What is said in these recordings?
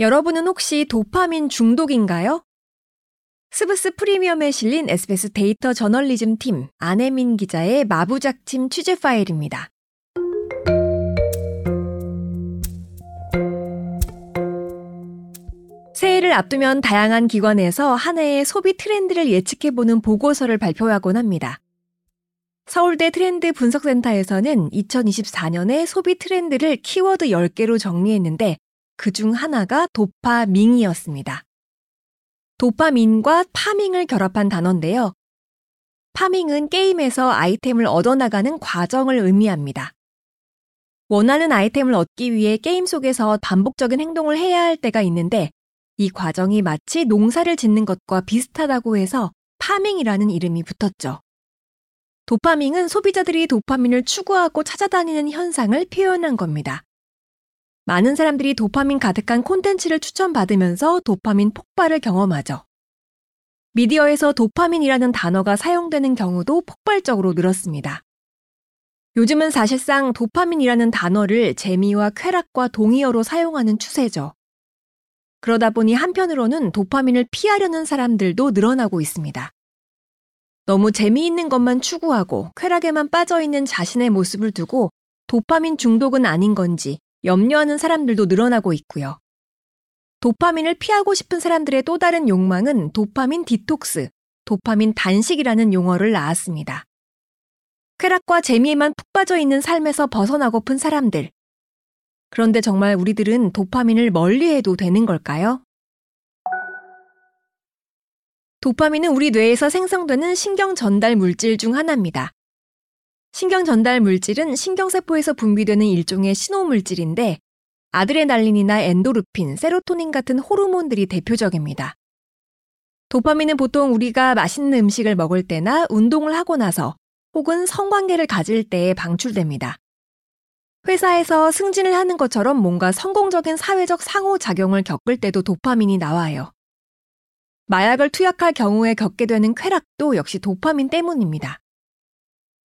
여러분은 혹시 도파민 중독인가요? 스브스 프리미엄에 실린 SBS 데이터 저널리즘 팀 안혜민 기자의 마부작침 취재 파일입니다. 새해를 앞두면 다양한 기관에서 한 해의 소비 트렌드를 예측해보는 보고서를 발표하곤 합니다. 서울대 트렌드 분석센터에서는 2024년의 소비 트렌드를 키워드 10개로 정리했는데 그 중 하나가 도파밍이었습니다. 도파민과 파밍을 결합한 단어인데요. 파밍은 게임에서 아이템을 얻어나가는 과정을 의미합니다. 원하는 아이템을 얻기 위해 게임 속에서 반복적인 행동을 해야 할 때가 있는데 이 과정이 마치 농사를 짓는 것과 비슷하다고 해서 파밍이라는 이름이 붙었죠. 도파밍은 소비자들이 도파민을 추구하고 찾아다니는 현상을 표현한 겁니다. 많은 사람들이 도파민 가득한 콘텐츠를 추천받으면서 도파민 폭발을 경험하죠. 미디어에서 도파민이라는 단어가 사용되는 경우도 폭발적으로 늘었습니다. 요즘은 사실상 도파민이라는 단어를 재미와 쾌락과 동의어로 사용하는 추세죠. 그러다 보니 한편으로는 도파민을 피하려는 사람들도 늘어나고 있습니다. 너무 재미있는 것만 추구하고 쾌락에만 빠져있는 자신의 모습을 두고 도파민 중독은 아닌 건지 염려하는 사람들도 늘어나고 있고요. 도파민을 피하고 싶은 사람들의 또 다른 욕망은 도파민 디톡스, 도파민 단식이라는 용어를 낳았습니다. 쾌락과 재미에만 푹 빠져 있는 삶에서 벗어나고픈 사람들. 그런데 정말 우리들은 도파민을 멀리해도 되는 걸까요? 도파민은 우리 뇌에서 생성되는 신경 전달 물질 중 하나입니다. 신경 전달 물질은 신경세포에서 분비되는 일종의 신호물질인데 아드레날린이나 엔도르핀, 세로토닌 같은 호르몬들이 대표적입니다. 도파민은 보통 우리가 맛있는 음식을 먹을 때나 운동을 하고 나서 혹은 성관계를 가질 때에 방출됩니다. 회사에서 승진을 하는 것처럼 뭔가 성공적인 사회적 상호작용을 겪을 때도 도파민이 나와요. 마약을 투약할 경우에 겪게 되는 쾌락도 역시 도파민 때문입니다.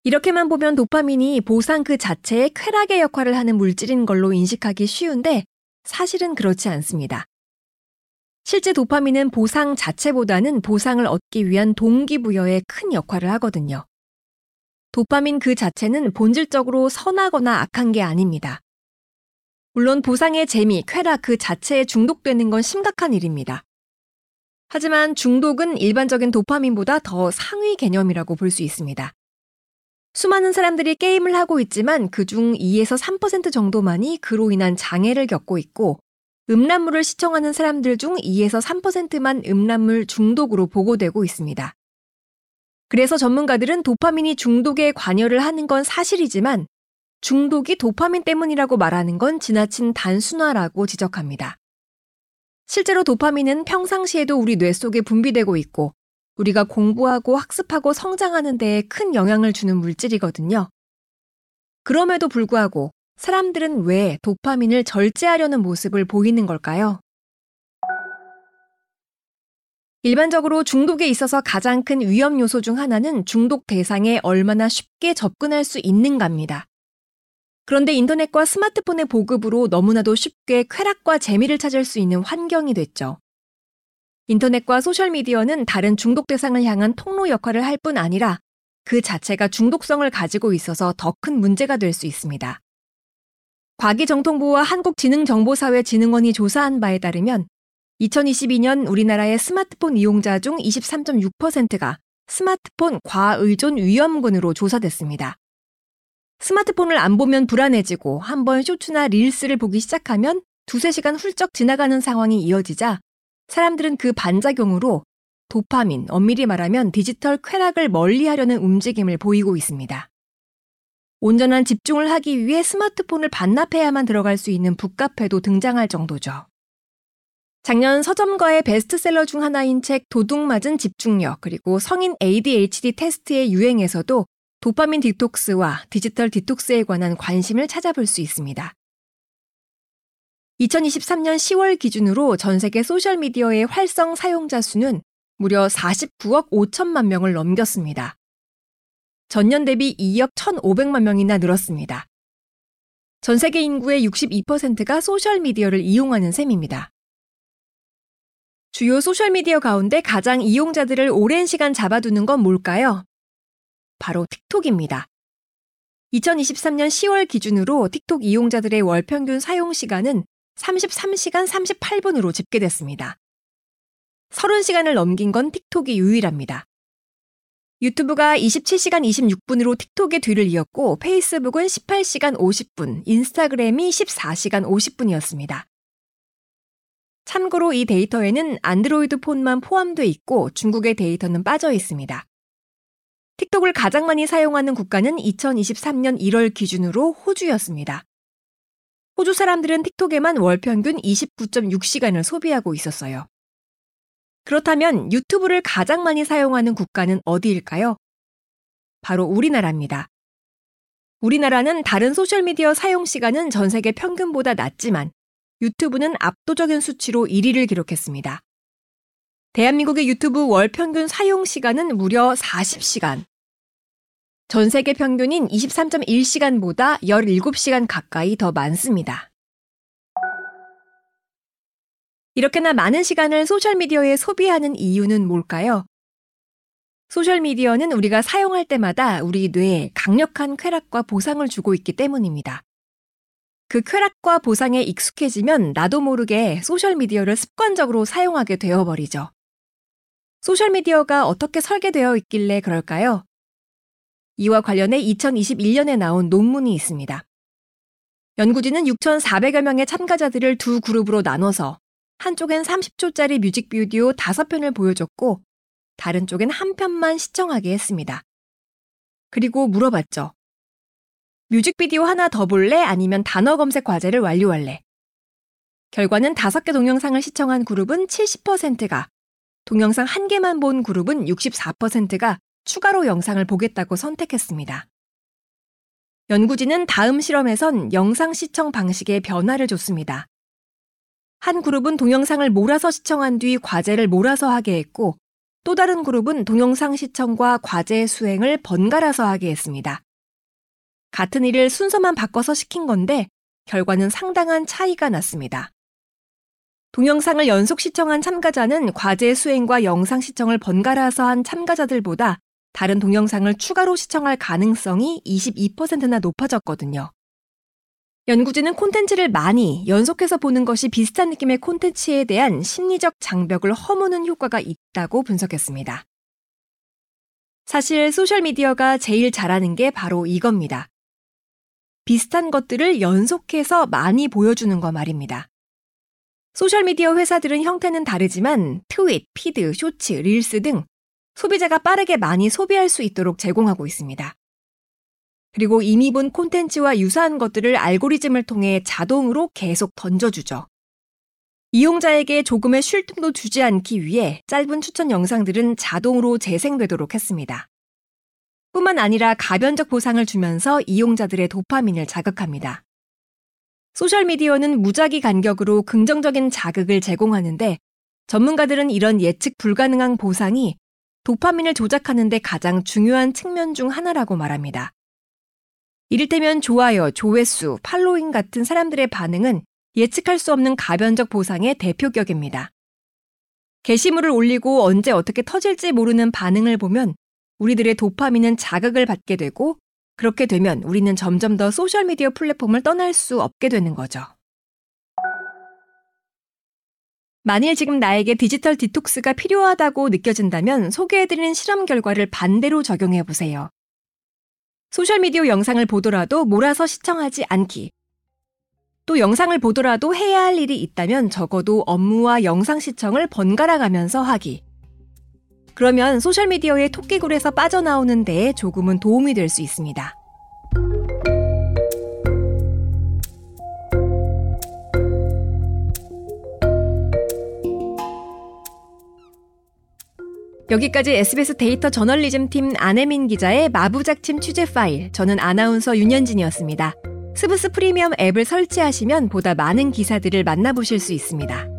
이렇게만 보면 도파민이 보상 그 자체의 쾌락의 역할을 하는 물질인 걸로 인식하기 쉬운데 사실은 그렇지 않습니다. 실제 도파민은 보상 자체보다는 보상을 얻기 위한 동기부여에 큰 역할을 하거든요. 도파민 그 자체는 본질적으로 선하거나 악한 게 아닙니다. 물론 보상의 재미, 쾌락 그 자체에 중독되는 건 심각한 일입니다. 하지만 중독은 일반적인 도파민보다 더 상위 개념이라고 볼 수 있습니다. 수많은 사람들이 게임을 하고 있지만 그중 2에서 3% 정도만이 그로 인한 장애를 겪고 있고 음란물을 시청하는 사람들 중 2에서 3%만 음란물 중독으로 보고되고 있습니다. 그래서 전문가들은 도파민이 중독에 관여를 하는 건 사실이지만 중독이 도파민 때문이라고 말하는 건 지나친 단순화라고 지적합니다. 실제로 도파민은 평상시에도 우리 뇌 속에 분비되고 있고 우리가 공부하고 학습하고 성장하는 데에 큰 영향을 주는 물질이거든요. 그럼에도 불구하고 사람들은 왜 도파민을 절제하려는 모습을 보이는 걸까요? 일반적으로 중독에 있어서 가장 큰 위험 요소 중 하나는 중독 대상에 얼마나 쉽게 접근할 수 있는가입니다. 그런데 인터넷과 스마트폰의 보급으로 너무나도 쉽게 쾌락과 재미를 찾을 수 있는 환경이 됐죠. 인터넷과 소셜미디어는 다른 중독 대상을 향한 통로 역할을 할 뿐 아니라 그 자체가 중독성을 가지고 있어서 더 큰 문제가 될 수 있습니다. 과기정통부와 한국지능정보사회진흥원이 조사한 바에 따르면 2022년 우리나라의 스마트폰 이용자 중 23.6%가 스마트폰 과의존 위험군으로 조사됐습니다. 스마트폰을 안 보면 불안해지고 한번 쇼츠나 릴스를 보기 시작하면 두세 시간 훌쩍 지나가는 상황이 이어지자 사람들은 그 반작용으로 도파민, 엄밀히 말하면 디지털 쾌락을 멀리 하려는 움직임을 보이고 있습니다. 온전한 집중을 하기 위해 스마트폰을 반납해야만 들어갈 수 있는 북카페도 등장할 정도죠. 작년 서점가의 베스트셀러 중 하나인 책 도둑맞은 집중력 그리고 성인 ADHD 테스트의 유행에서도 도파민 디톡스와 디지털 디톡스에 관한 관심을 찾아볼 수 있습니다. 2023년 10월 기준으로 전 세계 소셜미디어의 활성 사용자 수는 무려 49억 5천만 명을 넘겼습니다. 전년 대비 2억 1,500만 명이나 늘었습니다. 전 세계 인구의 62%가 소셜미디어를 이용하는 셈입니다. 주요 소셜미디어 가운데 가장 이용자들을 오랜 시간 잡아두는 건 뭘까요? 바로 틱톡입니다. 2023년 10월 기준으로 틱톡 이용자들의 월 평균 사용 시간은 33시간 38분으로 집계됐습니다. 30시간을 넘긴 건 틱톡이 유일합니다. 유튜브가 27시간 26분으로 틱톡의 뒤를 이었고 페이스북은 18시간 50분, 인스타그램이 14시간 50분이었습니다. 참고로 이 데이터에는 안드로이드 폰만 포함돼 있고 중국의 데이터는 빠져 있습니다. 틱톡을 가장 많이 사용하는 국가는 2023년 1월 기준으로 호주였습니다. 호주 사람들은 틱톡에만 월 평균 29.6시간을 소비하고 있었어요. 그렇다면 유튜브를 가장 많이 사용하는 국가는 어디일까요? 바로 우리나라입니다. 우리나라는 다른 소셜미디어 사용 시간은 전 세계 평균보다 낮지만 유튜브는 압도적인 수치로 1위를 기록했습니다. 대한민국의 유튜브 월 평균 사용 시간은 무려 40시간. 전 세계 평균인 23.1시간보다 17시간 가까이 더 많습니다. 이렇게나 많은 시간을 소셜미디어에 소비하는 이유는 뭘까요? 소셜미디어는 우리가 사용할 때마다 우리 뇌에 강력한 쾌락과 보상을 주고 있기 때문입니다. 그 쾌락과 보상에 익숙해지면 나도 모르게 소셜미디어를 습관적으로 사용하게 되어버리죠. 소셜미디어가 어떻게 설계되어 있길래 그럴까요? 이와 관련해 2021년에 나온 논문이 있습니다. 연구진은 6,400여 명의 참가자들을 두 그룹으로 나눠서 한쪽엔 30초짜리 뮤직비디오 5편을 보여줬고 다른 쪽엔 한 편만 시청하게 했습니다. 그리고 물어봤죠. 뮤직비디오 하나 더 볼래? 아니면 단어 검색 과제를 완료할래? 결과는 5개 동영상을 시청한 그룹은 70%가, 동영상 한 개만 본 그룹은 64%가 추가로 영상을 보겠다고 선택했습니다. 연구진은 다음 실험에선 영상 시청 방식에 변화를 줬습니다. 한 그룹은 동영상을 몰아서 시청한 뒤 과제를 몰아서 하게 했고, 또 다른 그룹은 동영상 시청과 과제 수행을 번갈아서 하게 했습니다. 같은 일을 순서만 바꿔서 시킨 건데 결과는 상당한 차이가 났습니다. 동영상을 연속 시청한 참가자는 과제 수행과 영상 시청을 번갈아서 한 참가자들보다 다른 동영상을 추가로 시청할 가능성이 22%나 높아졌거든요. 연구진은 콘텐츠를 많이 연속해서 보는 것이 비슷한 느낌의 콘텐츠에 대한 심리적 장벽을 허무는 효과가 있다고 분석했습니다. 사실 소셜미디어가 제일 잘하는 게 바로 이겁니다. 비슷한 것들을 연속해서 많이 보여주는 거 말입니다. 소셜미디어 회사들은 형태는 다르지만 트윗, 피드, 쇼츠, 릴스 등 소비자가 빠르게 많이 소비할 수 있도록 제공하고 있습니다. 그리고 이미 본 콘텐츠와 유사한 것들을 알고리즘을 통해 자동으로 계속 던져주죠. 이용자에게 조금의 쉴 틈도 주지 않기 위해 짧은 추천 영상들은 자동으로 재생되도록 했습니다. 뿐만 아니라 가변적 보상을 주면서 이용자들의 도파민을 자극합니다. 소셜미디어는 무작위 간격으로 긍정적인 자극을 제공하는데 전문가들은 이런 예측 불가능한 보상이 도파민을 조작하는데 가장 중요한 측면 중 하나라고 말합니다. 이를테면 좋아요, 조회수, 팔로잉 같은 사람들의 반응은 예측할 수 없는 가변적 보상의 대표격입니다. 게시물을 올리고 언제 어떻게 터질지 모르는 반응을 보면 우리들의 도파민은 자극을 받게 되고 그렇게 되면 우리는 점점 더 소셜미디어 플랫폼을 떠날 수 없게 되는 거죠. 만일 지금 나에게 디지털 디톡스가 필요하다고 느껴진다면 소개해드리는 실험 결과를 반대로 적용해 보세요. 소셜미디어 영상을 보더라도 몰아서 시청하지 않기. 또 영상을 보더라도 해야 할 일이 있다면 적어도 업무와 영상 시청을 번갈아 가면서 하기. 그러면 소셜미디어의 토끼굴에서 빠져나오는 데에 조금은 도움이 될 수 있습니다. 여기까지 SBS 데이터 저널리즘 팀 안혜민 기자의 마부작침 취재 파일, 저는 아나운서 윤현진이었습니다. 스브스 프리미엄 앱을 설치하시면 보다 많은 기사들을 만나보실 수 있습니다.